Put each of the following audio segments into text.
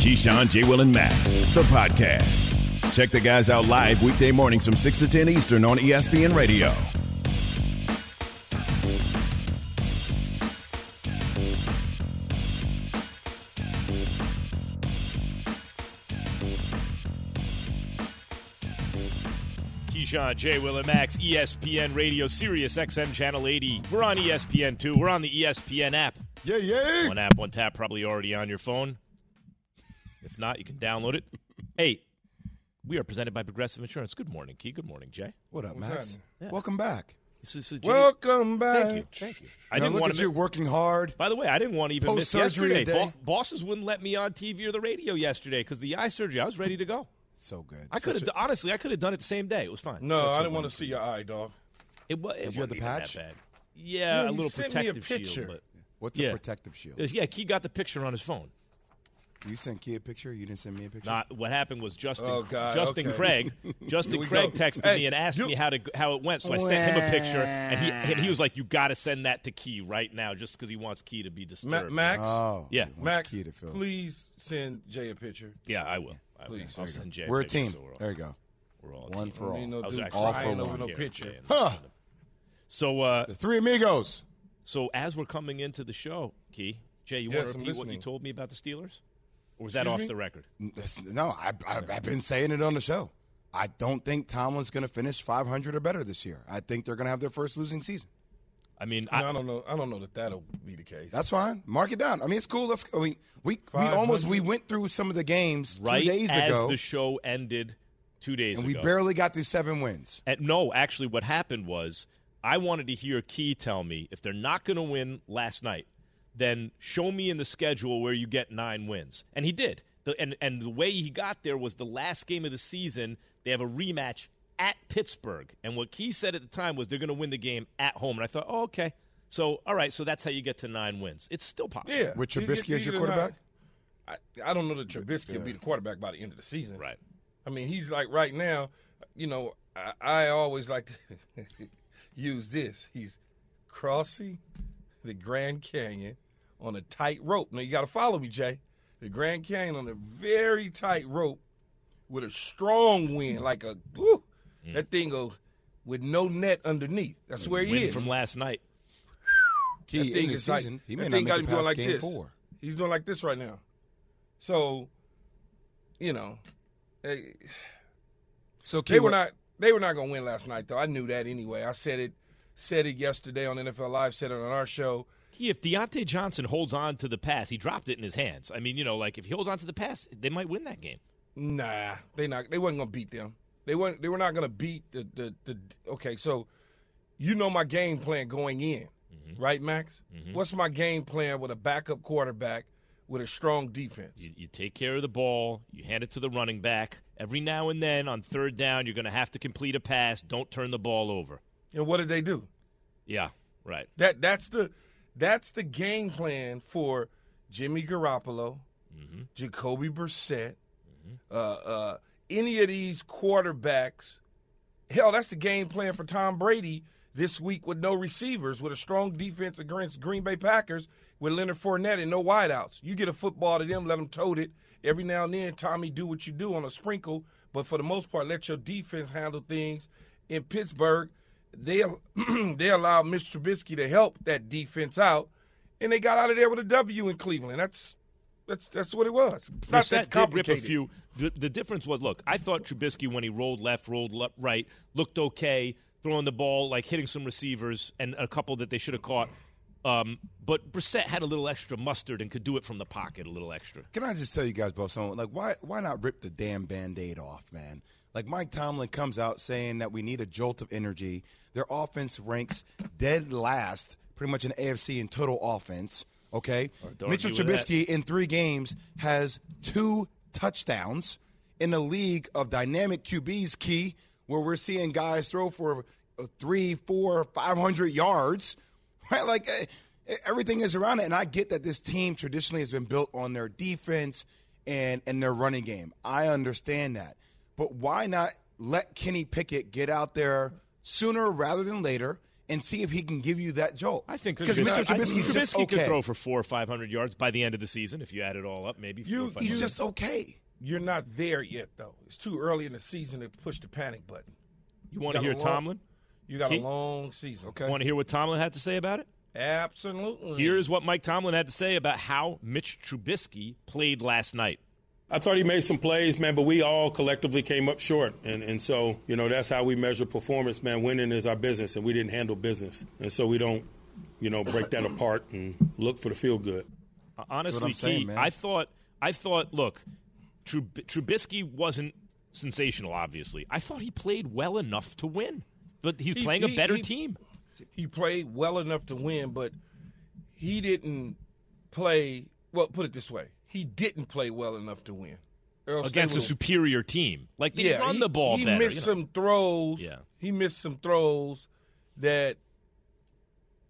Keyshawn, J. Will, and Max, the podcast. Check the guys out live weekday mornings from 6 to 10 Eastern on ESPN Radio. Keyshawn, J. Will, and Max, ESPN Radio, Sirius XM Channel 80. We're on ESPN 2. We're on the ESPN app. Yeah, yeah. One app, one tap, probably already on your phone. If not, you can download it. Hey, we are presented by Progressive Insurance. Good morning, Key. Good morning, Jay. What up, What's Max? Yeah. Welcome back. This is, uh, Jay. Welcome back. Thank you. Thank you. I Now didn't look want at to. you working hard. By the way, I didn't want to even miss Post-surgery yesterday. today. Bo- bosses wouldn't let me on TV or the radio yesterday because the eye surgery. I was ready to go. So good. I could Such have honestly. I could have done it the same day. It was fine. No, Such a I didn't want to see your eye, dog. It, wa- it Did you have wasn't the patch? that bad. Yeah, Yeah, a he little sent me a protective picture. shield. But What's a Yeah. protective shield? yeah, Key got the picture on his phone. You sent Key a picture. You didn't send me a picture. Not what happened was Justin. Oh, God, Justin okay. Craig. Justin Craig go. texted Hey, me and asked you- me how to how it went. So I sent him a picture, and he and he was like, "You got to send that to Key right now, just because he wants Key to be Ma- disturbed." Max, Oh, Yeah. Max, Key to fill. please send Jay a picture. yeah, I will. I will. Please. I'll send Jay. We're a picture, team. so we're all- There you go. We're all a One team. for all. No I was dude actually All crying for one. no picture. Huh. So, uh, The three amigos. so as we're coming into the show, Key, Jay, you Yes, want to repeat what you told me about the Steelers, or was that Excuse off me? the record? That's- No, I, I, I've been saying it on the show. I don't think Tomlin's going to finish 500 or better this year. I think they're going to have their first losing season. I mean, No, I, I don't know. I don't know that that'll be the case. That's fine. Mark it down. I mean, it's cool. Let's go. We we, we almost we went through some of the games right two days as ago, the show ended two days and ago, we barely got through seven wins. And no, actually, what happened was I wanted to hear Key tell me if they're not going to win last night, then show me in the schedule where you get nine wins. And he did. The, and, and the way he got there was the last game of the season. They have a rematch at Pittsburgh. And what Key said at the time was they're going to win the game at home. And I thought, oh, okay. So, all right, so that's how you get to nine wins. It's still possible. yeah. With You Trubisky as your you get a quarterback? I, I don't know that Trubisky will be the quarterback by the end of the season. Right. I mean, he's like right now. You know, I, I always like to use this. He's crossing the Grand Canyon on a tight rope. Now you got to follow me, Jay. The Grand Canyon on a very tight rope with a strong wind, like a woo, that thing goes with no net underneath. That's where he Win is. from last night. Key That thing the is like- he that may not got make him it going past like game this. four. He's doing like this right now. So, you know, eh, So Key, they were what- not they were not going to win last night though. I knew that anyway. I said it said it yesterday on NFL Live, said it on our show. If Diontae Johnson holds on to the pass, he dropped it in his hands. I mean, you know, like if he holds on to the pass, they might win that game. Nah, they not they wasn't going to beat them. They weren't they were not going to beat the, the the Okay, so you know my game plan going in, mm-hmm. right, Max? Mm-hmm. What's my game plan with a backup quarterback with a strong defense? You, you take care of the ball, you hand it to the running back. Every now and then on third down, you're going to have to complete a pass. Don't turn the ball over. And what did they do? Yeah, right. That that's the that's the game plan for Jimmy Garoppolo, Jacoby Brissett, uh, uh, any of these quarterbacks. Hell, that's the game plan for Tom Brady this week with no receivers, with a strong defense against Green Bay Packers with Leonard Fournette and no wideouts. You get a football to them, let them tote it. Every now and then, Tommy, do what you do on a sprinkle, but for the most part, let your defense handle things. In Pittsburgh, they they allowed Mr. Trubisky to help that defense out, and they got out of there with a W in Cleveland. That's that's that's what it was. It's not that Brissett did rip a few. The, the difference was, look, I thought Trubisky when he rolled left, rolled left, right, looked okay, throwing the ball, like hitting some receivers and a couple that they should have caught. Um, but Brissett had a little extra mustard and could do it from the pocket a little extra. Can I just tell you guys both something? Like, why why not rip the damn band-aid off, man? Like Mike Tomlin comes out saying that we need a jolt of energy. Their offense ranks dead last, pretty much in AFC in total offense. Okay, Mitchell. Trubisky in three games has two touchdowns in a league of dynamic QBs. Key, where we're seeing guys throw for uh, three, four, five hundred yards. Right, like eh, everything is around it, and I get that this team traditionally has been built on their defense and and their running game. I understand that, but why not let Kenny Pickett get out there sooner rather than later? And see if he can give you that jolt. I think because Trubisky, Mr. I think Trubisky's just Trubisky okay. could throw for four or five hundred yards by the end of the season if you add it all up. Maybe four You- or He's just okay. You're not there yet, though. It's too early in the season to push the panic button. You want to hear long- Tomlin? You got Key? a long season. Okay. Want to hear what Tomlin had to say about it? Absolutely. Here's what Mike Tomlin had to say about how Mitch Trubisky played last night. I thought he made some plays, man, but we all collectively came up short. And, and so, you know, that's how we measure performance, man. Winning is our business, and we didn't handle business. And so we don't, you know, break that apart and look for the feel good. Honestly, I'm saying, Key. I thought, I thought, look, Trub- Trubisky wasn't sensational. Obviously, I thought he played well enough to win, but he's He- playing a better he- team. he played well enough to win, but he didn't play. Well, put it this way: he didn't play well enough to win else against a superior team. Like they yeah, run he, the ball He better. missed you know. some throws. Yeah. he missed some throws that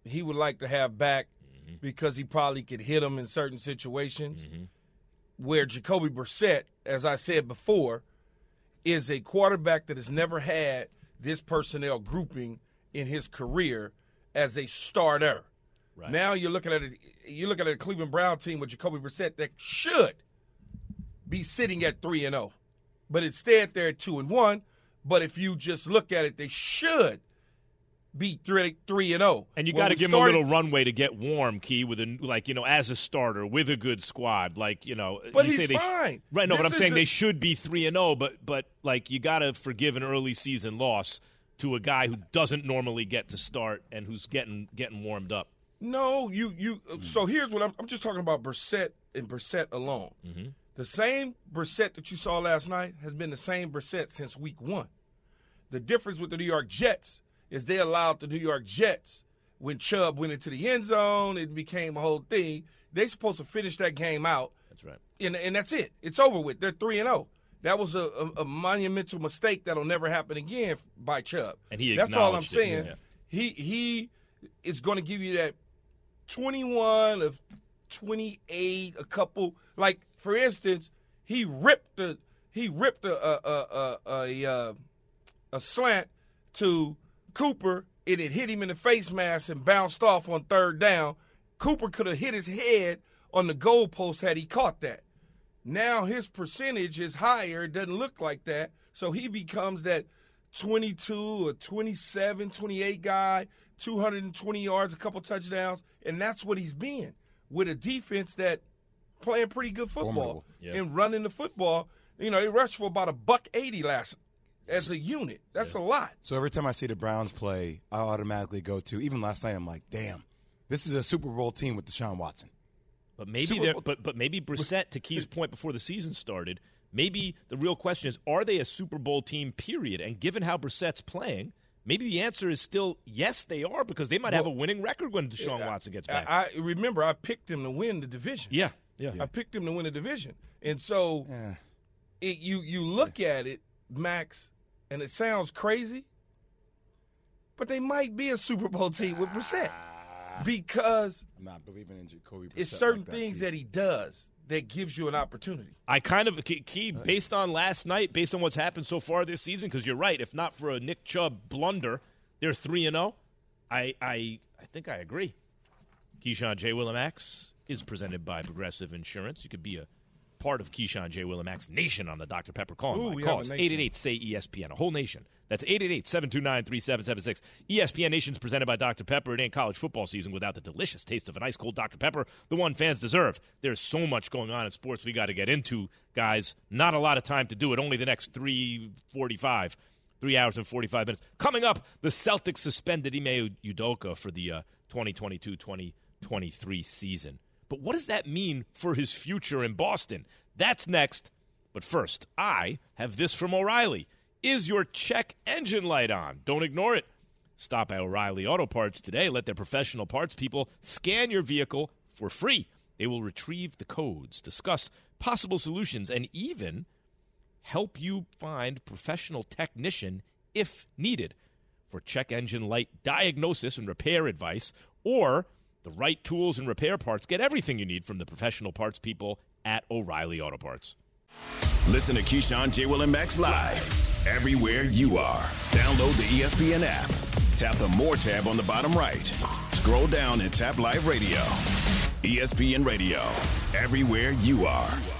he would like to have back Mm-hmm. because he probably could hit them in certain situations. Where Jacoby Brissett, as I said before, is a quarterback that has never had this personnel grouping in his career as a starter. Right. Now you're looking at it. You're looking at a Cleveland Brown team with Jacoby Brissett that should be sitting at three and zero, but instead they're at two and one. But if you just look at it, they should be three three and zero. And you got to give him a little runway to get warm, Key, with a like you know as a starter with a good squad. Like you know, But you he's say they fine. right? No, but I'm saying is they should be three and zero. But but like you got to forgive an early season loss to a guy who doesn't normally get to start and who's getting getting warmed up. No, you you. Uh, mm. So here's what I'm. I'm just talking about Brissett and Brissett alone. Mm-hmm. The same Brissett that you saw last night has been the same Brissett since week one. The difference with the New York Jets is they allowed the New York Jets when Chubb went into the end zone. It became a whole thing. They supposed to finish that game out, That's right. and and that's it. It's over with. They're three and zero. That was a, a, a monumental mistake that'll never happen again by Chubb. And he that's all I'm acknowledged it, saying. yeah. He he is going to give you that 21 of 28 a couple like for instance he ripped the he ripped a a a a, a, uh, a slant to Cooper and it hit him in the face mask and bounced off on third down. Cooper could have hit his head on the goalpost had he caught that. Now his percentage is higher it doesn't look like that. So he becomes that 22 or 27 28 guy 220 yards a couple touchdowns and that's what he's been with a defense that playing pretty good football Yeah. and running the football you know they rushed for about a buck 80 last as a unit that's a lot So every time I see the Browns play, I automatically go to. Even last night, I'm like, damn, this is a Super Bowl team with Deshaun Watson. But maybe Super but but maybe Brissett to Key's point before the season started. Maybe the real question is: Are they a Super Bowl team? Period. And given how Brissett's playing, maybe the answer is still yes, they are because they might have a winning record when Deshaun Watson gets back. I, I remember I picked him to win the division yeah, yeah, I picked him to win the division and so Yeah. it, you you look at it, Max, and it sounds crazy, but they might be a Super Bowl team with Brissett ah. because I'm not believing in Jacoby. it's Brissett certain like that, things Keith. that he does that gives you an opportunity. I kind of Key- based on last night, based on what's happened so far this season. Because you're right. If not for a Nick Chubb blunder, they're three and zero. I I I think I agree. Keyshawn J. Willimax is presented by Progressive Insurance. You could be a part of Keyshawn J. Willimax Nation on the Dr. Pepper calling Ooh, line. Call us 888 say ESPN, a whole nation. That's 888 729 3776. ESPN Nation's presented by Dr. Pepper. It ain't college football season without the delicious taste of an ice cold Dr. Pepper, the one fans deserve. There's so much going on in sports we got to get into, guys. Not a lot of time to do it. Only the next 345. Three hours and 45 minutes. Coming up, the Celtics suspended Ime Udoka for the uh, 2022 2023 season. But what does that mean for his future in Boston? That's next. But first, I have this from O'Reilly. Is your check engine light on? Don't ignore it. Stop by O'Reilly Auto Parts today. Let their professional parts people scan your vehicle for free. They will retrieve the codes, discuss possible solutions, and even help you find professional technician if needed for check engine light diagnosis and repair advice or the right tools and repair parts. Get everything you need from the professional parts people at O'Reilly Auto Parts. Listen to Keyshawn, J. Will, and Max live everywhere you are. Download the ESPN app. Tap the More tab on the bottom right. Scroll down and tap Live Radio. ESPN Radio, everywhere you are.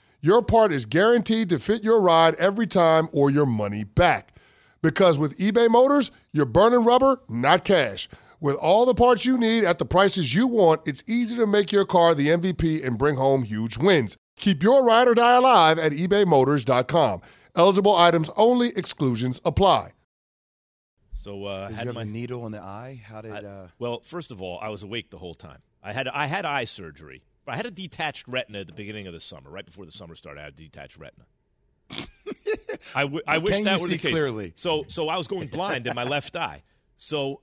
your part is guaranteed to fit your ride every time or your money back. Because with eBay Motors, you're burning rubber, not cash. With all the parts you need at the prices you want, it's easy to make your car the MVP and bring home huge wins. Keep your ride or die alive at ebaymotors.com. Eligible items only, exclusions apply. So uh, Did had you have my a needle in the eye? How did? I- uh, well, first of all, I was awake the whole time. I had I had eye surgery. I had a detached retina at the beginning of the summer, right before the summer started. I had a detached retina. I, w- I wish that were see the case. clearly? So so I was going blind in my left eye. So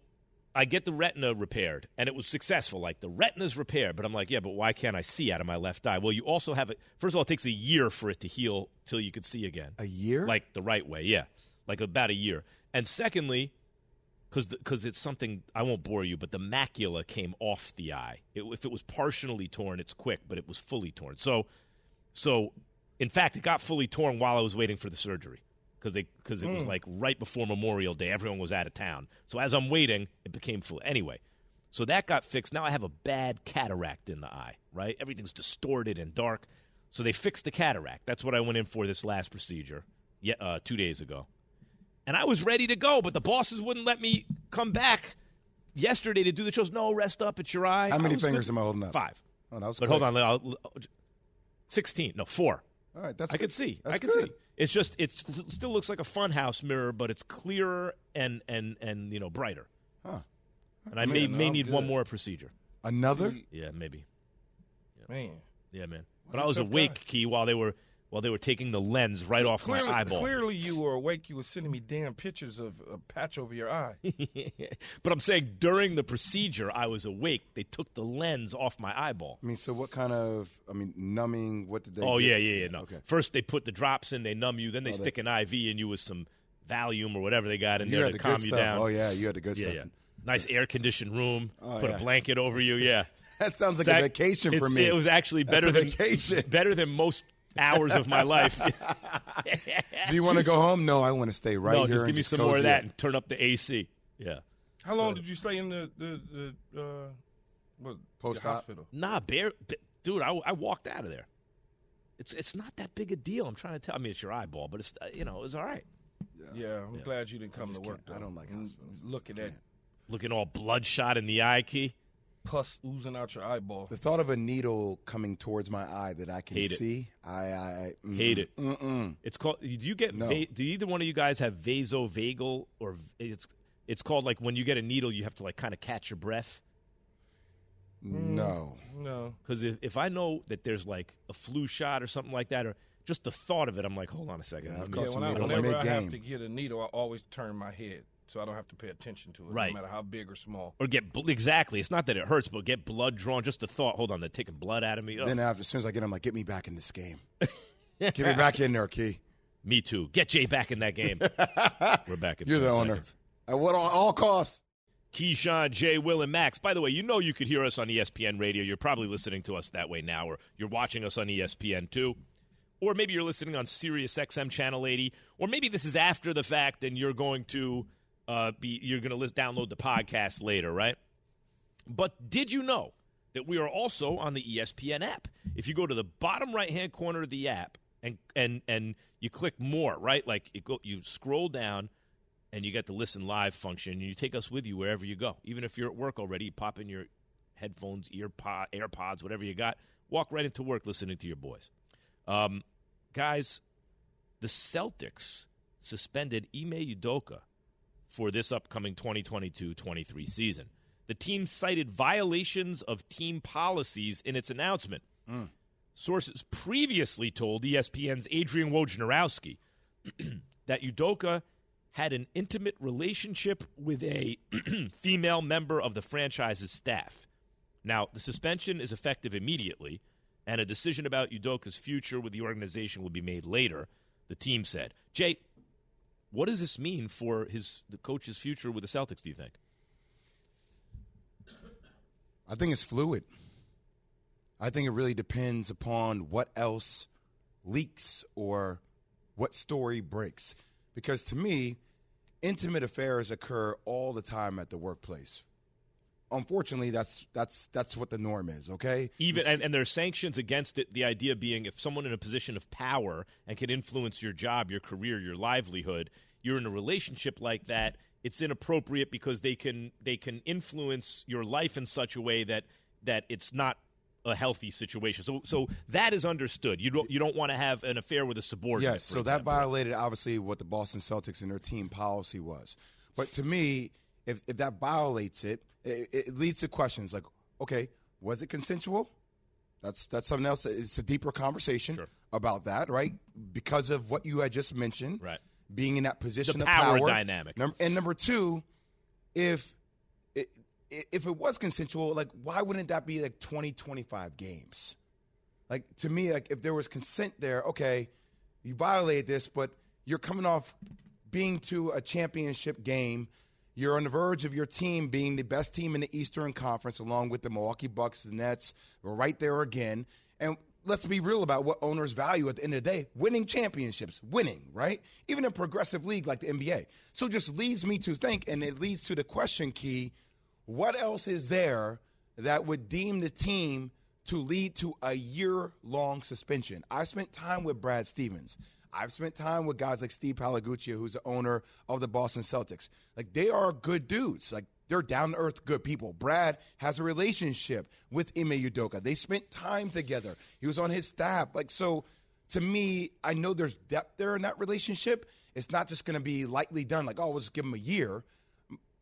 I get the retina repaired, and it was successful. Like the retina's repaired, but I'm like, yeah, but why can't I see out of my left eye? Well, you also have it. First of all, it takes a year for it to heal till you could see again. a year? Like the right way, yeah, like about a year. And secondly, because because it's something I won't bore you, but the macula came off the eye. It, if it was partially torn, it's quick, but it was fully torn. So, so in fact, it got fully torn while I was waiting for the surgery because they because it was like right before Memorial Day. Everyone was out of town. So as I'm waiting, it became full. Anyway, so that got fixed. Now I have a bad cataract in the eye. Right, everything's distorted and dark. So they fixed the cataract. That's what I went in for this last procedure. Yeah, uh, two days ago and I was ready to go, but the bosses wouldn't let me come back yesterday to do the shows. No, rest up. It's your eye. How many fingers good. am I holding up? Five. Oh, that was But quick. hold on, I'll, I'll- sixteen. No, four. All right, that's I good. could see. That's I could good. see. It's just it still looks like a funhouse mirror, but it's clearer and and and you know brighter. Huh. And I may Man, may I'm need one more procedure. Another? Yeah, maybe. Man. Yeah, man. But I was awake, guy. Key, while they were while they were taking the lens right off Clearly, my eyeball. clearly, you were awake. You were sending me damn pictures of a patch over your eye. but I'm saying during the procedure, I was awake. They took the lens off my eyeball. I mean, so what kind of? I mean, numbing. What did they? Oh do? yeah, yeah, yeah. No. Okay. First they put the drops in, they numb you, then they Oh, they- stick an IV in you with some Valium or whatever they got in You there to the calm you stuff. down. Oh yeah, you had the good yeah, stuff. yeah. Nice air conditioned room. Oh, put yeah. a blanket over you. Yeah. That sounds like It's a vacation for me. It was actually better than vacation. better than most hours of my life. Do you want to go home? No, I want to stay right no, here. just give me just some more of that and turn up the AC. Yeah. How long did you stay in the the, the uh, what, Post-op? hospital? Nah, bear, b- dude, I, I walked out of there. It's it's not that big a deal. I'm trying to tell. I mean, it's your eyeball, but it's uh, you know it was all right. Yeah, I'm glad you didn't come to work. can't- I don't like And hospitals. Looking at Looking all bloodshot in the eye, key. Pus oozing out your eyeball. The thought of a needle coming towards my eye that I can Hate it. see, I, I mm, Hate it. Mm-mm. It's called. Do you get? No. Va- do either one of you guys have vasovagal or v- it's? It's called like when you get a needle, you have to like kind of catch your breath. No. No, Because if, if I know that there's like a flu shot or something like that, or Just the thought of it, I'm like, hold on a second. Yeah, let I've me- got Yeah, some when I, needles whenever I mid-game. have to get a needle, I always turn my head so I don't have to pay attention to it, Right. no matter how big or small. or get bl- exactly. It's not that it hurts, but get blood drawn. Just the thought. Hold on, they're taking blood out of me. Ugh. Then after, as soon as I get him, like, get me back in this game. get me back in there, Key. me too. Get Jay back in that game. We're back in. You're the owner. seconds. At what all, all costs? Keyshawn, Jay, Will, and Max. By the way, you know you could hear us on ESPN Radio. You're probably listening to us that way now, or you're watching us on ESPN too. Or maybe you're listening on Sirius XM Channel 80. Or maybe this is after the fact and you're going to uh, be you're going to list, download the podcast later, right? But did you know that we are also on the ESPN app? If you go to the bottom right hand corner of the app and and and you click more, right? Like you go you scroll down and you get the listen live function and you take us with you wherever you go. Even if you're at work already, pop in your headphones, ear pod, AirPods, whatever you got, walk right into work listening to your boys. Um, guys, the Celtics suspended Ime Udoka for this upcoming 2022-23 season. The team cited violations of team policies in its announcement. Mm. Sources previously told ESPN's Adrian Wojnarowski that Udoka had an intimate relationship with a female member of the franchise's staff. Now, the suspension is effective immediately, and a decision about Udoka's future with the organization will be made later, the team said. Jay, what does this mean for his the coach's future with the Celtics, do you think? I think it's fluid. I think it really depends upon what else leaks or what story breaks. Because to me, intimate affairs occur all the time at the workplace. Unfortunately, that's that's that's what the norm is. Okay, Even and, and there are sanctions against it. The idea being, if someone in a position of power and can influence your job, your career, your livelihood, you're in a relationship like that. It's inappropriate because they can they can influence your life in such a way that that it's not a healthy situation. So so that is understood. You don't you don't want to have an affair with a subordinate. Yes, so that violated obviously what the Boston Celtics and their team policy was. But to me, if, if that violates it, it, it leads to questions like, okay, was it consensual? That's that's something else. It's a deeper conversation Sure. about that, right? Because of what you had just mentioned, Right. Being in that position The of power power dynamic. And number two, if it, if it was consensual, like why wouldn't that be like 20, 25 games? Like to me, like if there was consent there, okay, you violated this, but you're coming off being to a championship game. You're on the verge of your team being the best team in the Eastern Conference, along with the Milwaukee Bucks, the Nets. We're right there again. And let's be real about what owners value at the end of the day winning championships, winning, right? Even a progressive league like the NBA. So just leads me to think, and it leads to the question, Key what else is there that would deem the team to lead to a year long suspension? I spent time with Brad Stevens. I've spent time with guys like Steve Palagucci, who's the owner of the Boston Celtics. Like, they are good dudes. Like, they're down to earth, good people. Brad has a relationship with Ime Udoka. They spent time together. He was on his staff. Like, so to me, I know there's depth there in that relationship. It's not just going to be lightly done, like, oh, we'll just give him a year.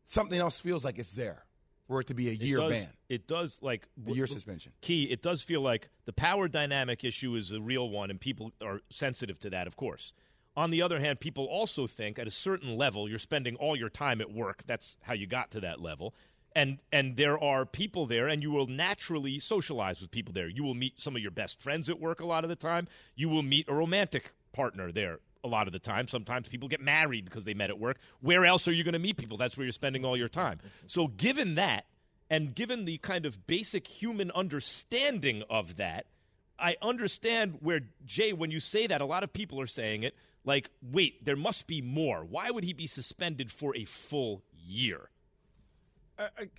Something else feels like it's there for it to be a year it does, ban. It does like A year suspension. Key. It does feel like the power dynamic issue is a real one, and people are sensitive to that, of course. On the other hand, people also think at a certain level you're spending all your time at work. That's how you got to that level. And and there are people there and you will naturally socialize with people there. You will meet some of your best friends at work a lot of the time. You will meet a romantic partner there a lot of the time. Sometimes people get married because they met at work. Where else are you going to meet people? That's where you're spending all your time. So given that and given the kind of basic human understanding of that, I understand where Jay, when you say that, a lot of people are saying it like, wait, there must be more. Why would he be suspended for a full year? I, I,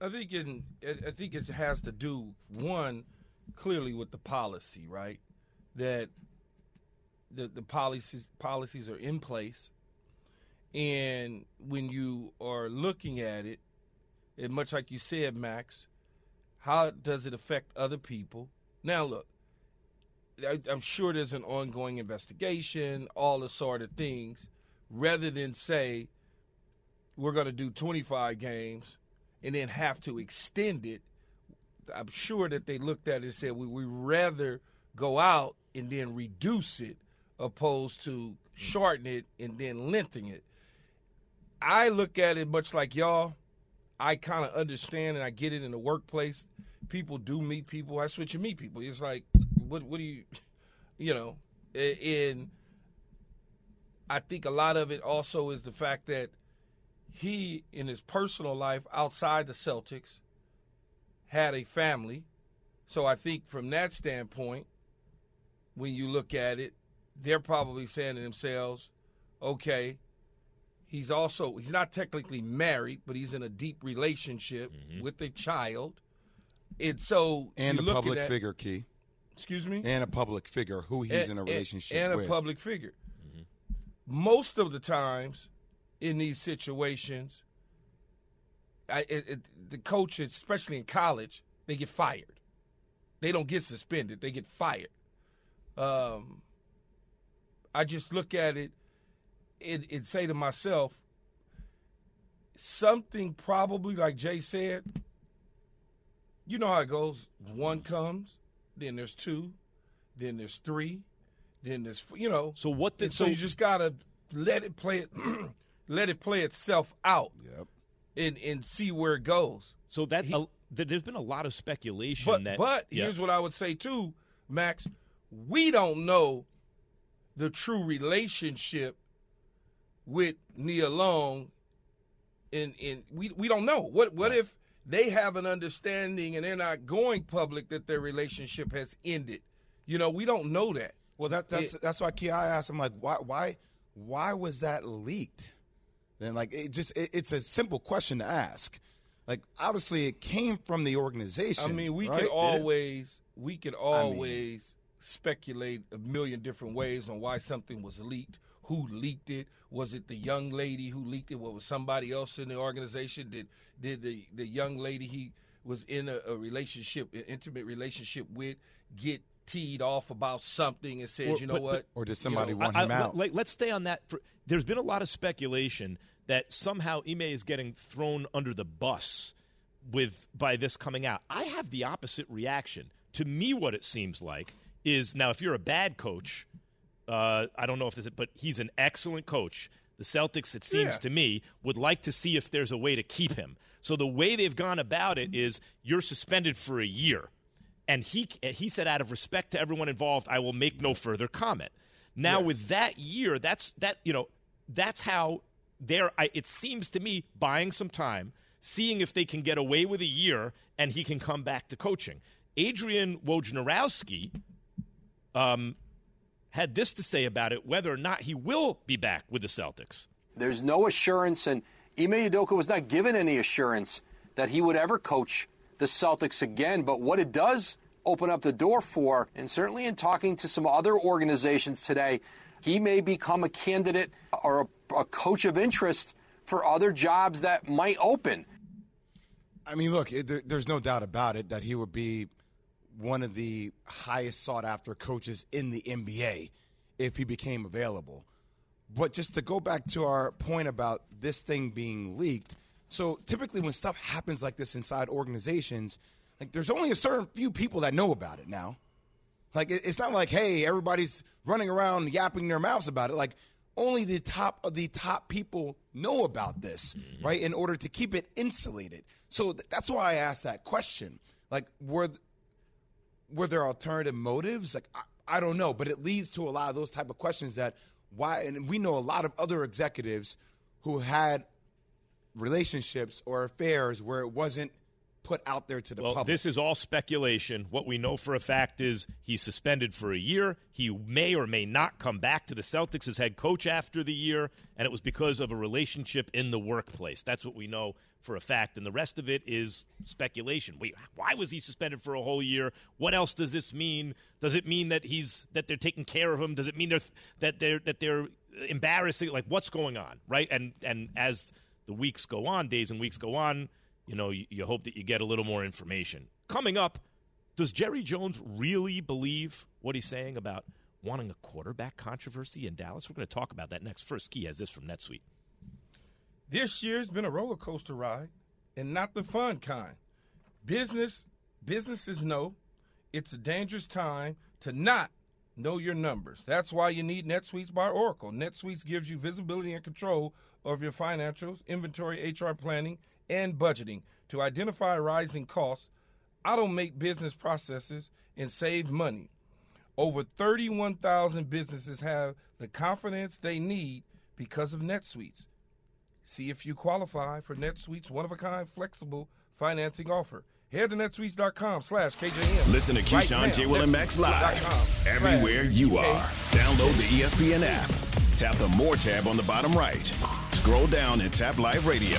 I think in I think it has to do one clearly with the policy, right? That the the policies policies are in place, and when you are looking at it, and much like you said, Max, how does it affect other people? Now, look, I, I'm sure there's an ongoing investigation, all the sort of things, rather than say we're going to do 25 games and then have to extend it. I'm sure that they looked at it and said we we rather go out and then reduce it opposed to shorten it and then lengthen it. I look at it much like y'all. I kind of understand and I get it in the workplace. People do meet people. That's what you meet people. It's like, what, what do you, you know, and I think a lot of it also is the fact that he, in his personal life outside the Celtics, had a family. So I think from that standpoint, when you look at it, they're probably saying to themselves, okay, he's also he's not technically married, but he's in a deep relationship mm-hmm. with a child. And so and a public at, figure, Key. Excuse me? And a public figure who he's and, in a relationship and, and with. a public figure. Mm-hmm. Most of the times in these situations, I, it, it, the coaches, especially in college, they get fired. They don't get suspended; they get fired. Um, I just look at it and, and say to myself, something probably like Jay said. You know how it goes. One comes, then there's two, then there's three, then there's you know. So what? The, so, so you just gotta let it play it, let it play itself out. Yep. And and see where it goes. So that he, uh, there's been a lot of speculation but, that. But yeah. here's what I would say too, Max. We don't know the true relationship with Nia Long. And and we we don't know what what right. if they have an understanding and they're not going public that their relationship has ended. You know, we don't know that. Well, that that's it, that's why Ki asked him like, why why why was that leaked? Then like it just it, it's a simple question to ask. Like obviously it came from the organization. I mean, we right? could always we could always I mean, speculate a million different ways on why something was leaked. Who leaked it? Was it the young lady who leaked it? Was somebody else in the organization? Did did the the young lady he was in a, a relationship, an intimate relationship with, get teed off about something and said, or, you know but, what? Or did somebody you know, want I, him I, out? Let, us stay on that. For, there's been a lot of speculation that somehow Ime is getting thrown under the bus with by this coming out. I have the opposite reaction. To me, what it seems like is now if you're a bad coach, uh, I don't know if this, is, but he's an excellent coach. The Celtics, it seems yeah. to me, would like to see if there's a way to keep him. So the way they've gone about it is you're suspended for a year, and he he said out of respect to everyone involved, I will make no further comment. Now yes. with that year, that's that you know that's how they're. I, it seems to me buying some time, seeing if they can get away with a year, and he can come back to coaching. Adrian Wojnarowski um, had this to say about it whether or not he will be back with the Celtics. There's no assurance, and Ime Udoka was not given any assurance that he would ever coach the Celtics again. But what it does open up the door for, and certainly in talking to some other organizations today, he may become a candidate or a, a coach of interest for other jobs that might open. I mean, look, it, there, there's no doubt about it that he would be one of the highest sought after coaches in the NBA if he became available. But just to go back to our point about this thing being leaked, so typically when stuff happens like this inside organizations, like there's only a certain few people that know about it now. Like it's not like hey everybody's running around yapping their mouths about it. Like only the top of the top people know about this, mm-hmm. right? In order to keep it insulated. So th- that's why I asked that question. Like were were there alternative motives? Like I, I don't know, but it leads to a lot of those type of questions that why and we know a lot of other executives who had relationships or affairs where it wasn't put out there to the well, public. This is all speculation. What we know for a fact is he's suspended for a year. He may or may not come back to the Celtics as head coach after the year, and it was because of a relationship in the workplace. That's what we know for a fact, and the rest of it is speculation. Wait, why was he suspended for a whole year? What else does this mean? Does it mean that he's that they're taking care of him? Does it mean they're, that they're that they're embarrassing? Like what's going on, right? And and as the weeks go on, days and weeks go on you know, you, you hope that you get a little more information. Coming up, does Jerry Jones really believe what he's saying about wanting a quarterback controversy in Dallas? We're going to talk about that next. First key has this from NetSuite. This year's been a roller coaster ride, and not the fun kind. Business businesses know it's a dangerous time to not know your numbers. That's why you need NetSuites by Oracle. NetSuite gives you visibility and control of your financials, inventory, HR planning, and budgeting to identify rising costs, automate business processes, and save money. Over 31,000 businesses have the confidence they need because of NetSuites. See if you qualify for NetSuite's one-of-a-kind flexible financing offer. Head to netsuites.com slash KJM. Listen to Right Keyshawn, now, J. Will, and Max live everywhere you are. Download the ESPN app. Tap the More tab on the bottom right. Scroll down and tap Live Radio.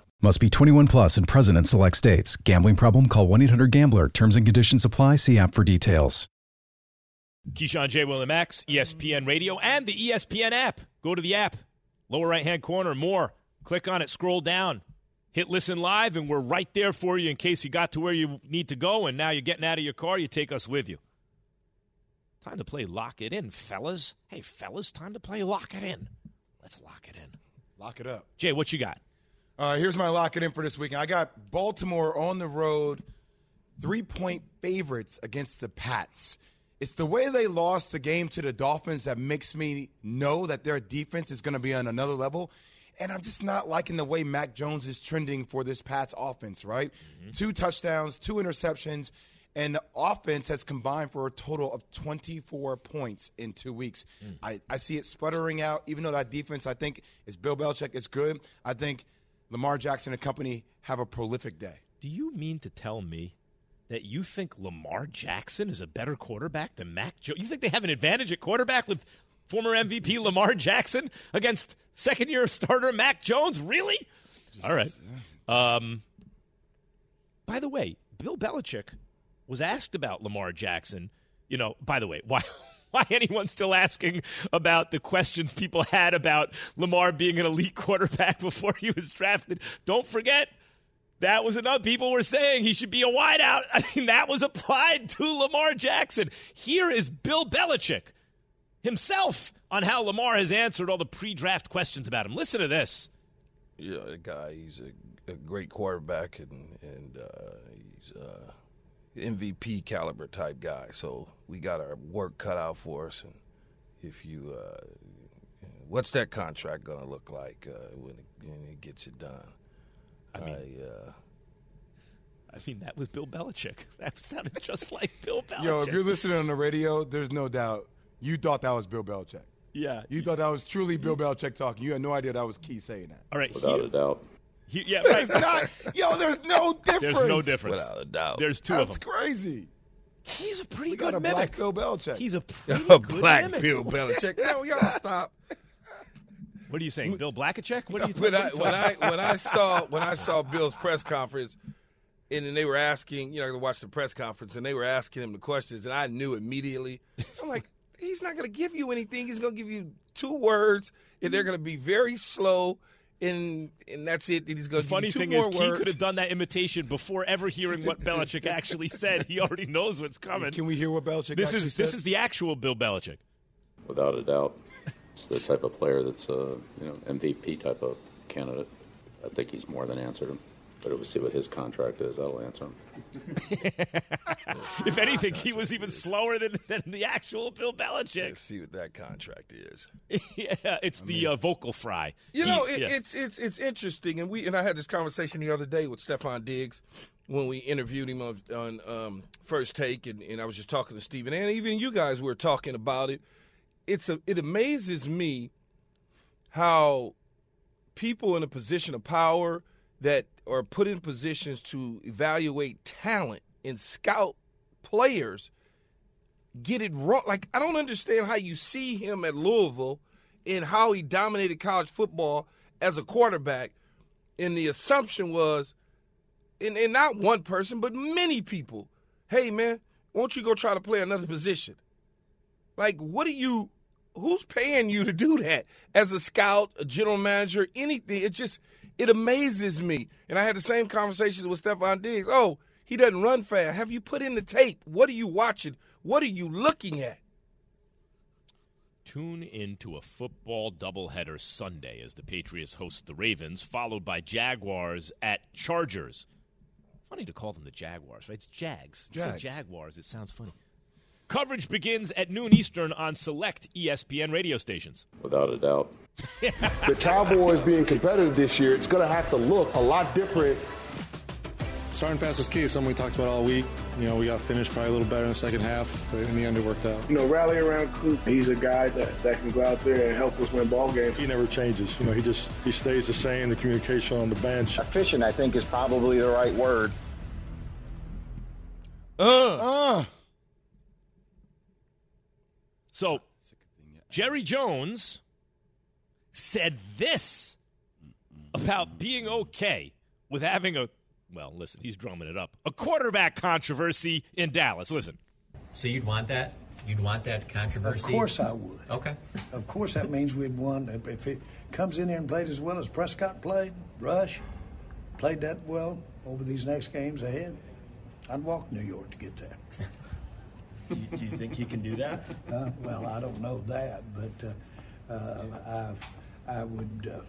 Must be 21 plus and present in select states. Gambling problem? Call 1 800 Gambler. Terms and conditions apply. See app for details. Keyshawn J. Will and Max, ESPN Radio, and the ESPN app. Go to the app, lower right hand corner, more. Click on it, scroll down, hit listen live, and we're right there for you in case you got to where you need to go and now you're getting out of your car, you take us with you. Time to play Lock It In, fellas. Hey, fellas, time to play Lock It In. Let's lock it in. Lock it up. Jay, what you got? Uh, here's my lock it in for this weekend. I got Baltimore on the road, three point favorites against the Pats. It's the way they lost the game to the Dolphins that makes me know that their defense is going to be on another level. And I'm just not liking the way Mac Jones is trending for this Pats offense, right? Two touchdowns, two interceptions, and the offense has combined for a total of 24 points in two weeks. I, I see it sputtering out, even though that defense, I think, is Bill Belichick, is good. I think Lamar Jackson and company have a prolific day. Do you mean to tell me that you think Lamar Jackson is a better quarterback than Mac Jones? You think they have an advantage at quarterback with former MVP Lamar Jackson against second year starter Mac Jones? Really? All right. Um, by the way, Bill Belichick was asked about Lamar Jackson. You know, by the way, why why anyone's still asking about the questions people had about Lamar being an elite quarterback before he was drafted. Don't forget that was another people were saying he should be a wideout. I mean, that was applied to Lamar Jackson. Here is Bill Belichick himself on how Lamar has answered all the pre-draft questions about him. Listen to this. Yeah, guy, he's a, a great quarterback and and uh, he's uh, MVP caliber type guy. So we got our work cut out for us. And if you, uh, what's that contract gonna look like uh, when, it, when it gets it done? I mean, uh, I mean, that was Bill Belichick. That sounded just like Bill Belichick. Yo, if you're listening on the radio, there's no doubt you thought that was Bill Belichick. yeah, You thought that was truly Bill Belichick talking. You had no idea that was Key saying that. all right. Without here- a doubt. He- yeah, right. Not, yo, there's no difference. There's no difference. without a doubt. There's two of them. That's crazy. He's a pretty We good got a mimic. black Bill Belichick. He's a pretty a good black mimic. Bill Belichick. No, y'all stop. What are you saying, Bill Blackachek? What are you when talking I when I when I saw when I saw Bill's press conference, and then they were asking, you know, I watched the press conference, and they were asking him the questions, and I knew immediately. I'm like, he's not going to give you anything. He's going to give you two words, and they're going to be very slow, and and that's it. He's going The funny two thing is, more Key words. could have done that imitation before ever hearing what Belichick actually said. He already knows what's coming. Can we hear what Belichick This actually is said? this is the actual Bill Belichick. Without a doubt, it's the type of player that's a you know MVP type of candidate. I think he's more than answered him. But we'll see what his contract is. That'll answer him. If anything, he was even slower than, than the actual Bill Belichick. Let's see what that contract is. yeah, it's the uh, vocal fry. You He- know, it, yeah. it's it's it's interesting, and we and I had this conversation the other day with Stefon Diggs when we interviewed him on, on um, First Take, and, and I was just talking to Stephen, and even you guys were talking about it. It's a it amazes me how people in a position of power that are put in positions to evaluate talent and scout players get it wrong. Like I don't understand how you see him at Louisville and how he dominated college football as a quarterback. And the assumption was, and, and not one person, but many people, hey man, won't you go try to play another position? Like, what are you? Who's paying you to do that? As a scout, a general manager, anything? It just it amazes me. And I had the same conversations with Stefon Diggs. Oh, he doesn't run fast. Have you put in the tape? What are you watching? What are you looking at? Tune into a football doubleheader Sunday as the Patriots host the Ravens, followed by Jaguars at Chargers. Funny to call them the Jaguars, right? It's Jags. Jags. Jaguars. It sounds funny. Coverage begins at noon Eastern on select ESPN radio stations. Without a doubt. the Cowboys being competitive this year, it's going to have to look a lot different. Starting fast was key. Something we talked about all week. You know, we got finished probably a little better in the second half, but in the end it worked out. You know, rally around Coop. He's a guy that, that can go out there and help us win ball games. He never changes. You know, he just he stays the same. The communication on the bench. Efficient, I think, is probably the right word. Uh. Uh. So, Jerry Jones said this about being okay with having a, well, listen, he's drumming it up, a quarterback controversy in Dallas. Listen. So you'd want that? You'd want that controversy? Of course I would. Okay. Of course that means we'd won. If- If it comes in here and played as well as Prescott played, Rush played that well over these next games ahead, I'd walk New York to get there. Do you think you can do that? Uh, well, I don't know that, but uh, uh, I, I would. Uh,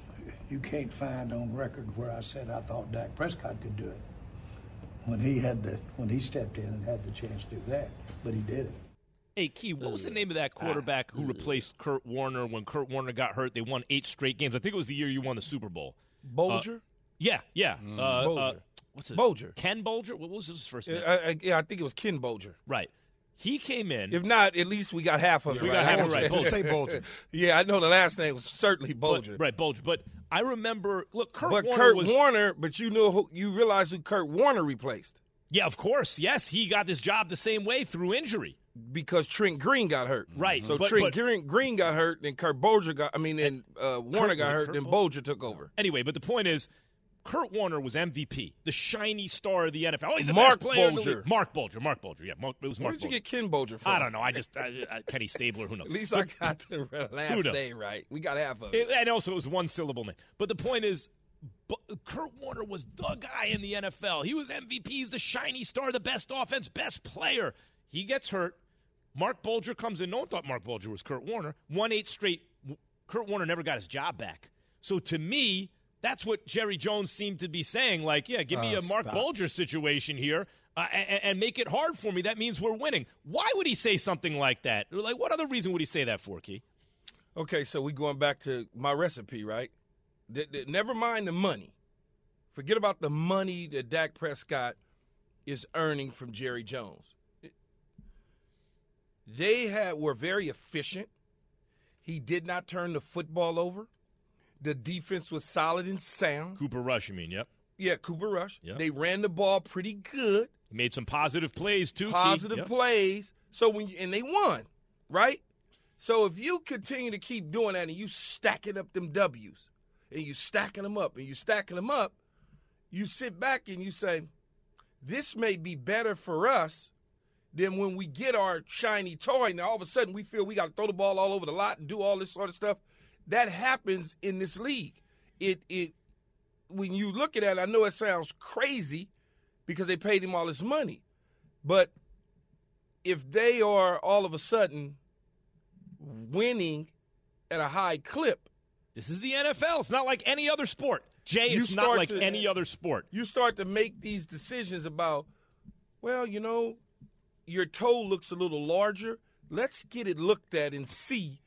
you can't find on record where I said I thought Dak Prescott could do it when he had the when he stepped in and had the chance to do that, but he did it. Hey, Key, what was the name of that quarterback who replaced Kurt Warner when Kurt Warner got hurt? They won eight straight games. I think it was the year you won the Super Bowl. Bulger? Uh, yeah, yeah. Mm, uh, uh, Bulger. what's it? Bulger. Ken Bulger? What was his first name? I, I, yeah, I think it was Ken Bulger. Right. He came in. If not, at least we got half of it. We right. got half of it right. Just say Bulger. yeah, I know the last name was certainly But- Bulger. right, Bulger. But I remember, look, Kurt but Warner Kurt was. Warner, but you know who you realize who Kurt Warner replaced Yeah, of course. Yes, he got this job the same way through injury. because Trent Green got hurt. Right, So but- Trent but- Green, Green got hurt, then Kurt Bulger got. I mean, then uh, Warner Kurt- got hurt, Kurt then Bol- Bulger took over. Anyway, but the point is, Kurt Warner was MVP, the shiny star of the NFL. Oh, he's the Mark best player in the league. Mark Bulger. Mark Bulger. Yeah, Mark, it was Where Mark did you Bulger. get Ken Bulger from? I don't know. I just uh, uh, Kenny Stabler. Who knows? At least But- I got the last name right. We got half of it. It- and also, it was one syllable name. But the point is, bu- Kurt Warner was the guy in the NFL. He was MVP. He's the shiny star, the best offense, best player. He gets hurt. Mark Bulger comes in. No one thought Mark Bulger was Kurt Warner. One eight straight. Kurt Warner never got his job back. So to me, that's what Jerry Jones seemed to be saying. Like, yeah, give me Oh, a Mark stop. Bulger situation here. Uh, and, and make it hard for me. That means we're winning. Why would he say something like that? Like, what other reason would he say that for, Key? Okay, so we going back to my recipe, right? Th- th- never mind the money. Forget about the money that Dak Prescott is earning from Jerry Jones. They had were very efficient. He did not turn the football over. The defense was solid and sound. Cooper Rush, you mean? Yep. Yeah, Cooper Rush. Yeah. They ran the ball pretty good. He made some positive plays too. Positive Yep. plays. So when you, and they won, right? So if you continue to keep doing that and you stacking up them W's and you stacking them up and you stacking them up, you sit back and you say, this may be better for us than when we get our shiny toy. Now all of a sudden we feel we got to throw the ball all over the lot and do all this sort of stuff. That happens in this league. It it when you look at it, I know it sounds crazy because they paid him all this money, but if they are all of a sudden winning at a high clip, This is the NFL. It's not like any other sport. Jay, it's not like to- any other sport. you start to make these decisions about, well, you know, your toe looks a little larger. Let's get it looked at and see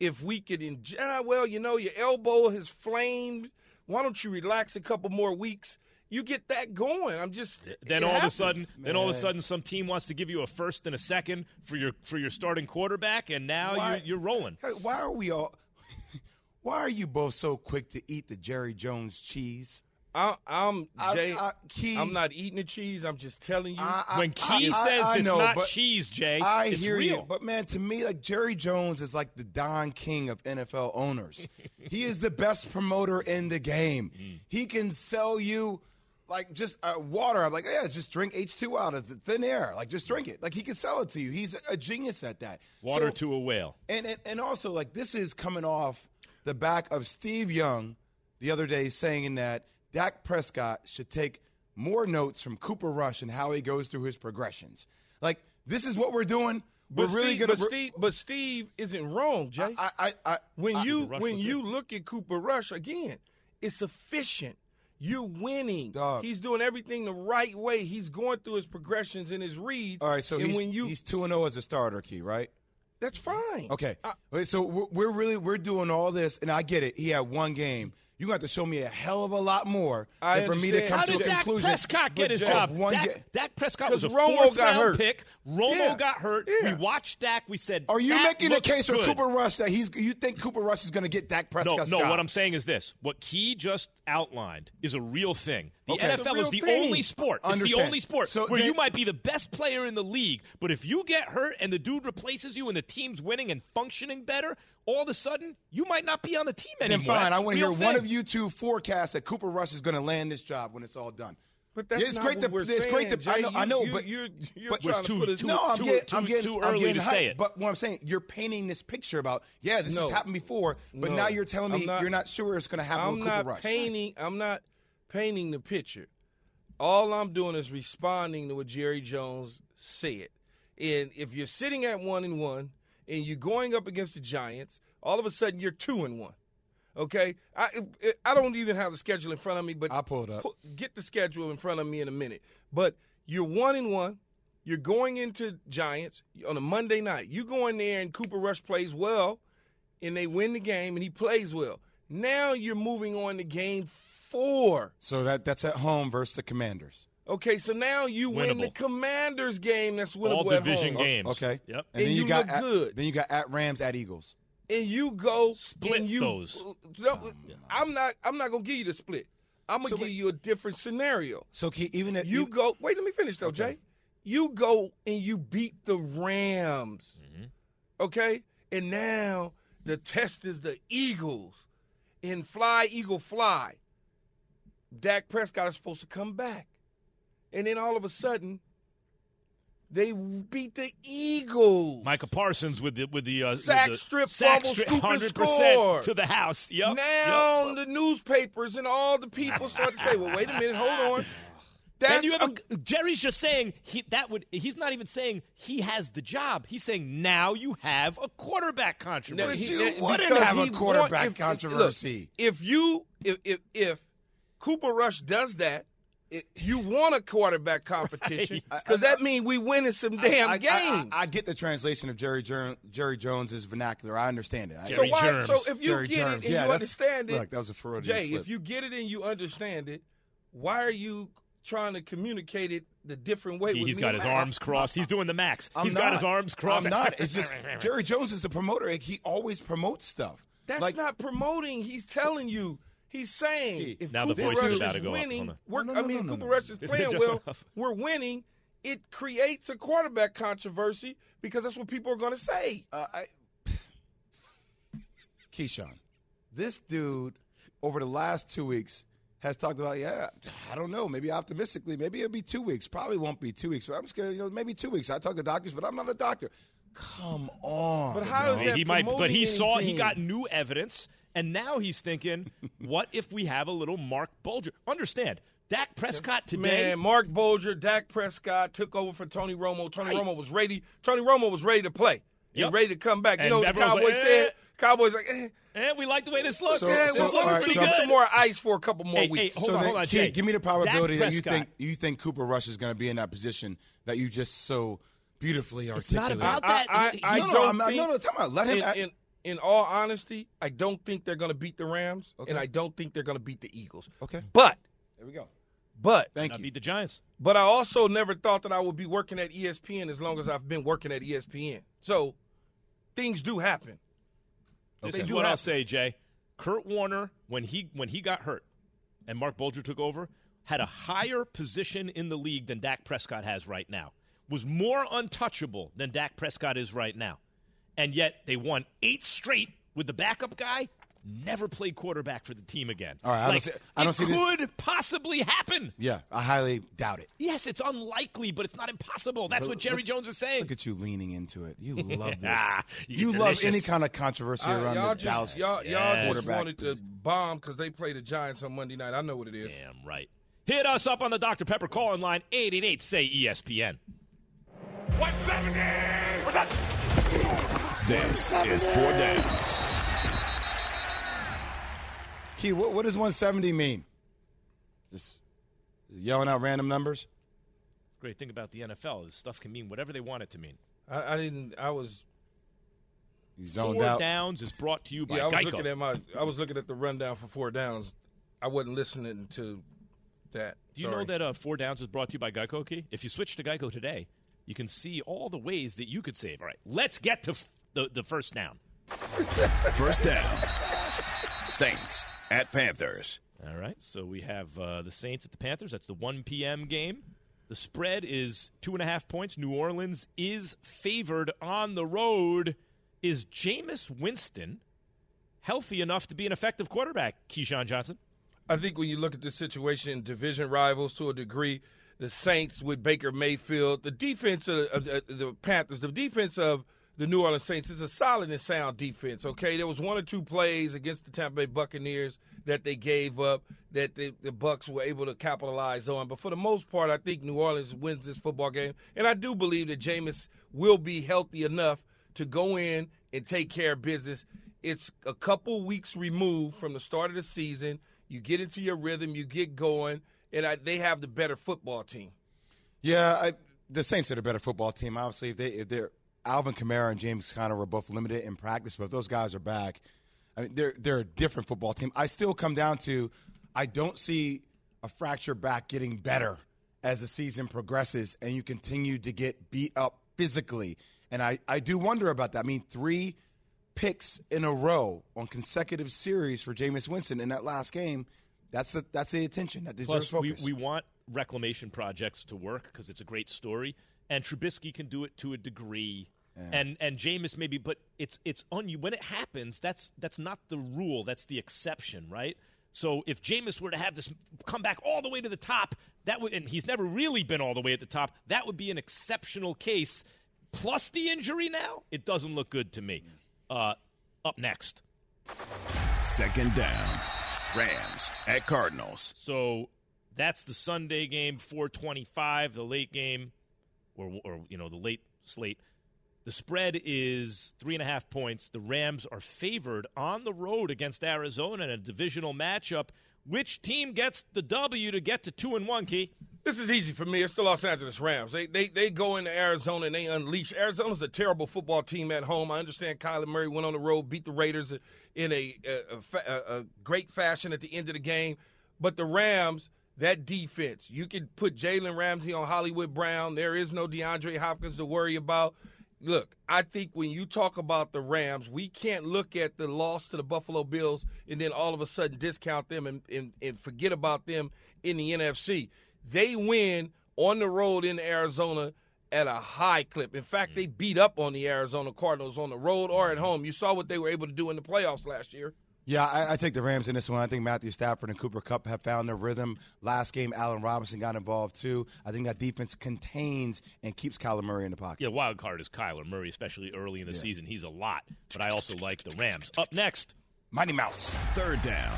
if we could enjoy. ah, Well, you know, your elbow has flamed. Why don't you relax a couple more weeks? You get that going. I'm just Then all happens. of a sudden, then all of a sudden, some team wants to give you a first and a second for your for your starting quarterback, and now Why- you're, you're rolling. Why are we all? Why are you both so quick to eat the Jerry Jones cheese? I, I'm Jay. I- Key- I'm not eating the cheese. I'm just telling you. When Key says I it's know, not cheese, Jay, I it's hear real. you, but man, to me, like Jerry Jones is like the Don King of NFL owners. he is the best promoter in the game. Mm. He can sell you like just uh, water. I'm like, yeah, just drink H2 out of the thin air. Like, just drink it. Like, he can sell it to you. He's a genius at that. Water So- to a whale. and, and and also like this is coming off the back of Steve Young the other day saying that Dak Prescott should take more notes from Cooper Rush and how he goes through his progressions. Like this is what we're doing. We're But really Steve, gonna. But Steve, but Steve isn't wrong, Jay. I, I, I, when I- you when was you look at Cooper Rush again, it's efficient. You're winning. He's doing everything the right way. He's going through his progressions and his reads. all right, so and he's when you he's two and zero as a starter, key, right? that's fine. Okay. Wait, so we're, we're really we're doing all this, and I get it. He had one game. You have to show me a hell of a lot more I than for me to understand. come How to did the Dak conclusion. Prescott get his job? One Dak, ga- Dak Prescott was a 'Cause Romo fourth got round hurt. pick. Romo Yeah. got hurt. Yeah. We watched Dak. We said, Are you "Dak making a looks case for. Cooper Rush that he's? You think Cooper Rush is going to get Dak No, Prescott's no. job? What I'm saying is this: what Key just outlined is a real thing. The Okay. It's a NFL is the thing. only sport. It's the only sport So where then- you might be the best player in the league, but if you get hurt and the dude replaces you and the team's winning and functioning better, all of a sudden you might not be on the team Then anymore. fine. That's I a want to hear real one of you two forecast that Cooper Rush is going to land this job when it's all done. But that's Yeah, it's not great what to, we're it's saying, great to. I Jay. know, I know, you- but you're- you're but trying to put us- too- no, I'm too- getting, too- I'm getting, too I'm early getting to say it. But what I'm saying, you're painting this picture about, yeah, this No. has happened before, but No. now you're telling me not- you're not sure it's going to happen I'm with Cooper not Rush. painting. I'm not painting the picture. All I'm doing is responding to what Jerry Jones said. And if you're sitting at one and one, and you're going up against the Giants, all of a sudden you're two and one. Okay, I I don't even have the schedule in front of me, but I pulled up. get the schedule in front of me in a minute. But you're one and one. You're going into Giants on a Monday night. You go in there and Cooper Rush plays well, and they win the game, and he plays well. Now you're moving on to game four. So that that's at home versus the Commanders. Okay, so now you win the Commanders game. That's winnable All at division home. games. Okay. Yep. And, then you, you got look at, good. then you got at Rams at Eagles. and you go Split you, those. No, I'm not. I'm not gonna give you the split. I'm gonna So give wait- you a different scenario. So Key, even if You go. Wait, let me finish though, Jay. You go and you beat the Rams. Mm-hmm. Okay, and now the test is the Eagles. In fly, eagle, fly. Dak Prescott is supposed to come back, and then all of a sudden, they beat the Eagles. Micah Parsons with the with the uh, Sack with the strip, sack fumble, strip, scoop, and 100% score. to the house. Yep. now yep. the newspapers and all the people start to say, "Well, wait a minute, hold on." That's and you have I'm- a, Jerry's just saying he that would he's not even saying he has the job. He's saying now you have a quarterback controversy. But he- you wouldn't have a quarterback want- if- if- controversy. look, If you if if, if Cooper Rush does that, it, you want a quarterback competition because that means we winning some damn I, I- games. I, I get the translation of Jerry Jer- Jerry Jones's vernacular. I understand it. So why? Germs. So if you Jerry get Germs. it and Yeah, you understand it, look, that was a Freudian Jay, slip. if you get it and you understand it, why are you trying to communicate it the different way? He, with has got his Max? arms crossed. He's doing the max. I'm He's not. got his arms crossed. I'm not. It's just Jerry Jones is a promoter. He always promotes stuff. That's Like- not promoting. He's telling you. He's saying if Now the Cooper voice is Rush about is to go winning, Hold we're, No, no, I mean no, no, Cooper no. Rush is playing well. went. We're winning. It creates a quarterback controversy because that's what people are going to say. Uh, I, Keyshawn, this dude over the last two weeks has talked about, yeah, I don't know, maybe optimistically, maybe it'll be two weeks. Probably won't be two weeks. But I'm just gonna, you know, maybe two weeks. I talk to doctors, but I'm not a doctor. Come on. But how is that he might, but promoting he saw he got new evidence, and now he's thinking, what if we have a little Mark Bulger? Understand, Dak Prescott today. Man, Mark Bolger, Dak Prescott took over for Tony Romo. Tony Romo was ready. Tony Romo was ready to play. He Yep. was ready to come back. You know what the everyone's Cowboys like, said? eh. Cowboys like, eh, Eh, we like the way this looks. So- yeah, so- this looks all right, pretty so- good. Some more ice for a couple more Hey, hey, weeks. hold so on, hold on, Key, Jay. give me the probability Dak that you think you think Cooper Rush is going to be in that position that you just so beautifully articulated. It's not articulate. about that. I, He- I, I No, no, don't I'm not- think, no, no, time out. Let him In, act- in, in all honesty, I don't think they're going to beat the Rams, Okay. and I don't think they're going to beat the Eagles. Okay. But, There we go. but, Thank Not you. beat the Giants. but I also never thought that I would be working at ESPN as long as I've been working at ESPN. So, things do happen. This They is do what I'll say, Jay. Kurt Warner, when he when he got hurt, and Mark Bulger took over, had a higher position in the league than Dak Prescott has right now. Was more untouchable than Dak Prescott is right now, and yet they won eight straight with the backup guy. Never played quarterback for the team again. All right, I don't see- I don't it see this- could possibly happen. Yeah, I highly doubt it. Yes, it's unlikely, but it's not impossible. That's But what Jerry look- Jones is saying. Look at you leaning into it. You love this. Ah, you you love delicious. any kind of controversy I- around the just, Dallas y'all, y'all Yes. just wanted to bomb because they play the Giants on Monday night. I know what it is. Damn right. Hit us up on the Dr. Pepper call-in line, 888 say ESPN. 170. What's up? This is Four Downs. Key, what, what does 170 mean? Just yelling out random numbers? Great thing about the NFL, this stuff can mean whatever they want it to mean. I, I didn't. I was. You zoned Four out. Downs is brought to you by Yeah, I was Geico. looking at my. I was looking at the rundown for four downs. I wasn't listening to that. Do you Sorry. know that uh, Four Downs is brought to you by Geico, Key? If you switch to Geico today, you can see all the ways that you could save. All right, let's get to f- the, the first down. First down. Saints at Panthers. All right, so we have uh, the Saints at the Panthers. That's the 1 p.m. game. The spread is two and a half points. New Orleans is favored on the road. Is Jameis Winston healthy enough to be an effective quarterback, Keyshawn Johnson? I think when you look at this situation, division rivals to a degree, the Saints with Baker Mayfield, the defense of, of, of the Panthers, the defense of the New Orleans Saints is a solid and sound defense. Okay, there was one or two plays against the Tampa Bay Buccaneers that they gave up that the, the Bucks were able to capitalize on, but for the most part, I think New Orleans wins this football game, and I do believe that Jameis will be healthy enough to go in and take care of business. It's a couple weeks removed from the start of the season. You get into your rhythm, you get going, and I, they have the better football team. Yeah, I, the Saints are the better football team. Obviously, if they if they're Alvin Kamara and James Conner were both limited in practice, but if those guys are back, I mean they're they're a different football team. I still come down to I don't see a fractured back getting better as the season progresses and you continue to get beat up physically. And I, I do wonder about that. I mean, three picks in a row on consecutive series for Jameis Winston in that last game. That's the, that's the attention that deserves Plus, we, we want reclamation projects to work because it's a great story, and Trubisky can do it to a degree. And and Jameis maybe, but it's it's on you when it happens. That's that's not the rule. That's the exception, right? So if Jameis were to have this come back all the way to the top, that would, and he's never really been all the way at the top. That would be an exceptional case. Plus the injury now, it doesn't look good to me. Uh, up next. Second down. Rams at Cardinals. So that's the Sunday game, 425, the late game, or, or you know, the late slate. The spread is three and a half points. The Rams are favored on the road against Arizona in a divisional matchup. Which team gets the W to get to two and one, Key? This is easy for me. It's the Los Angeles Rams. They they they go into Arizona and they unleash. Arizona's a terrible football team at home. I understand Kyler Murray went on the road, beat the Raiders in a a, a, a great fashion at the end of the game, but the Rams. That defense, you could put Jalen Ramsey on Hollywood Brown. There is no DeAndre Hopkins to worry about. Look, I think when you talk about the Rams, we can't look at the loss to the Buffalo Bills and then all of a sudden discount them and, and, and forget about them in the NFC. They win on the road in Arizona at a high clip. In fact, mm. they beat up on the Arizona Cardinals on the road or at mm-hmm. home. You saw what they were able to do in the playoffs last year. Yeah, I, I, take the Rams in this one. I think Matthew Stafford and Cooper Kupp have found their rhythm. Last game, Allen Robinson got involved too. I think that defense contains and keeps Kyler Murray in the pocket. Yeah, wild card is Kyler Murray, especially early in the yeah. season. He's a lot, but I also like the Rams. Up next, Mighty Mouse. Third down.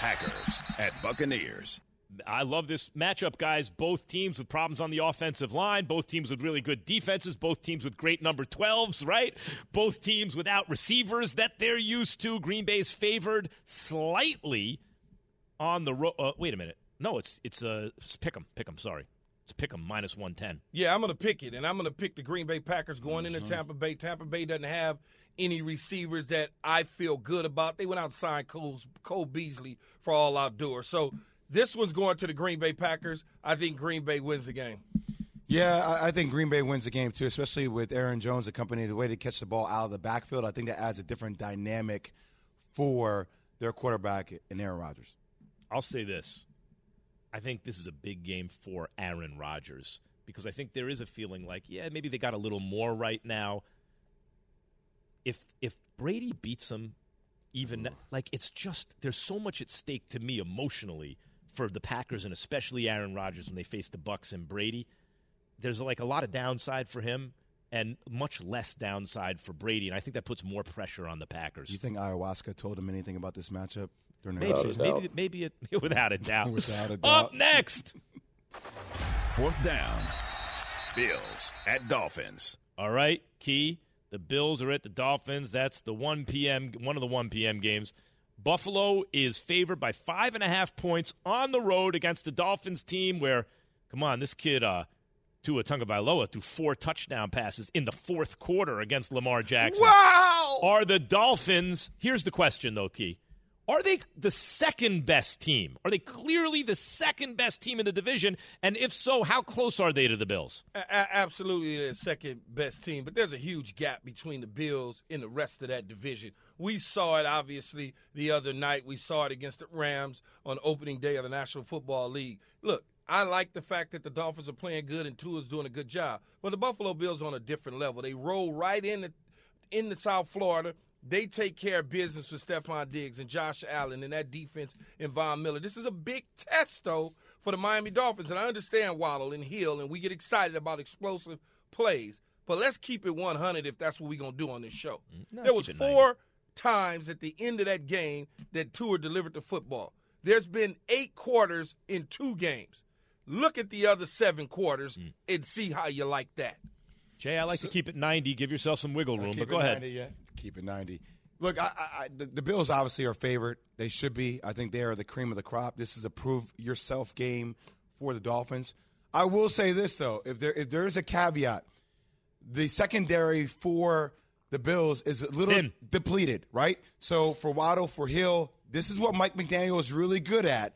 Packers at Buccaneers. I love this matchup, guys. Both teams with problems on the offensive line, both teams with really good defenses, both teams with great number 12s, right? Both teams without receivers that they're used to. Green Bay's favored slightly on the road. Uh, wait a minute. No, it's it's a uh pick 'em, pick 'em, sorry. It's pick 'em minus 110. Yeah, I'm going to pick it and I'm going to pick the Green Bay Packers going mm-hmm. into Tampa Bay. Tampa Bay doesn't have any receivers that I feel good about. They went out and signed Cole, Cole Beasley for all outdoors. So this one's going to the Green Bay Packers. I think Green Bay wins the game. Yeah, I think Green Bay wins the game too, especially with Aaron Jones accompanying the way to catch the ball out of the backfield. I think that adds a different dynamic for their quarterback in Aaron Rodgers. I'll say this. I think this is a big game for Aaron Rodgers because I think there is a feeling like, yeah, maybe they got a little more right now. If if Brady beats them, even like it's just there's so much at stake to me emotionally for the Packers and especially Aaron Rodgers when they face the Bucks and Brady. There's like a lot of downside for him and much less downside for Brady, and I think that puts more pressure on the Packers. Do you think ayahuasca told him anything about this matchup? Maybe, maybe, maybe, it, without a doubt. without a doubt. Up next, fourth down, Bills at Dolphins. All right, Key. The Bills are at the Dolphins. That's the 1 p.m. one of the 1 p.m. games. Buffalo is favored by five and a half points on the road against the Dolphins team where, come on, this kid, uh, Tua Tagovailoa threw four touchdown passes in the fourth quarter against Lamar Jackson. Wow! Are the Dolphins, here's the question though, Key. Are they the second best team? Are they clearly the second best team in the division? And if so, how close are they to the Bills? A- absolutely, the second best team. But there's a huge gap between the Bills and the rest of that division. We saw it obviously the other night. We saw it against the Rams on opening day of the National Football League. Look, I like the fact that the Dolphins are playing good and Tua's doing a good job. But the Buffalo Bills are on a different level. They roll right in the, in the South Florida they take care of business with Stefon Diggs and Josh Allen and that defense and Von Miller. This is a big test, though, for the Miami Dolphins. And I understand Waddle and Hill, and we get excited about explosive plays. But let's keep it 100 if that's what we're going to do on this show. No, there was four times at the end of that game that Tua delivered the football. There's been eight quarters in two games. Look at the other seven quarters mm. and see how you like that. Jay, I like so, to keep it 90. Give yourself some wiggle room, but go ahead. 90, yeah. Keep it 90. Look, I, I, the, the, Bills obviously are favored. They should be. I think they are the cream of the crop. This is a prove yourself game for the Dolphins. I will say this though, if there if there is a caveat, the secondary for the Bills is a little Thin. depleted, right? So for Waddle, for Hill, this is what Mike McDaniel is really good at,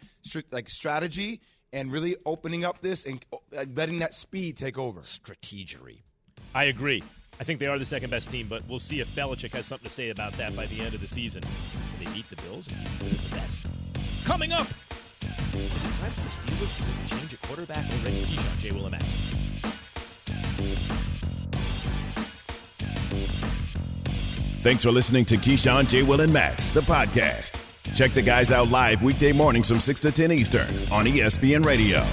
like strategy and really opening up this and uh, letting that speed take over. Strategery. I agree. I think they are the second best team, but we'll see if Belichick has something to say about that by the end of the season. They beat the Bills and considered the best. Coming up, is it time for the Steelers to change a quarterback already? Keyshawn, J. Will. Thanks for listening to Keyshawn, J. Will, and Max, the podcast. Check the guys out live weekday mornings from 6 to 10 Eastern on ESPN Radio.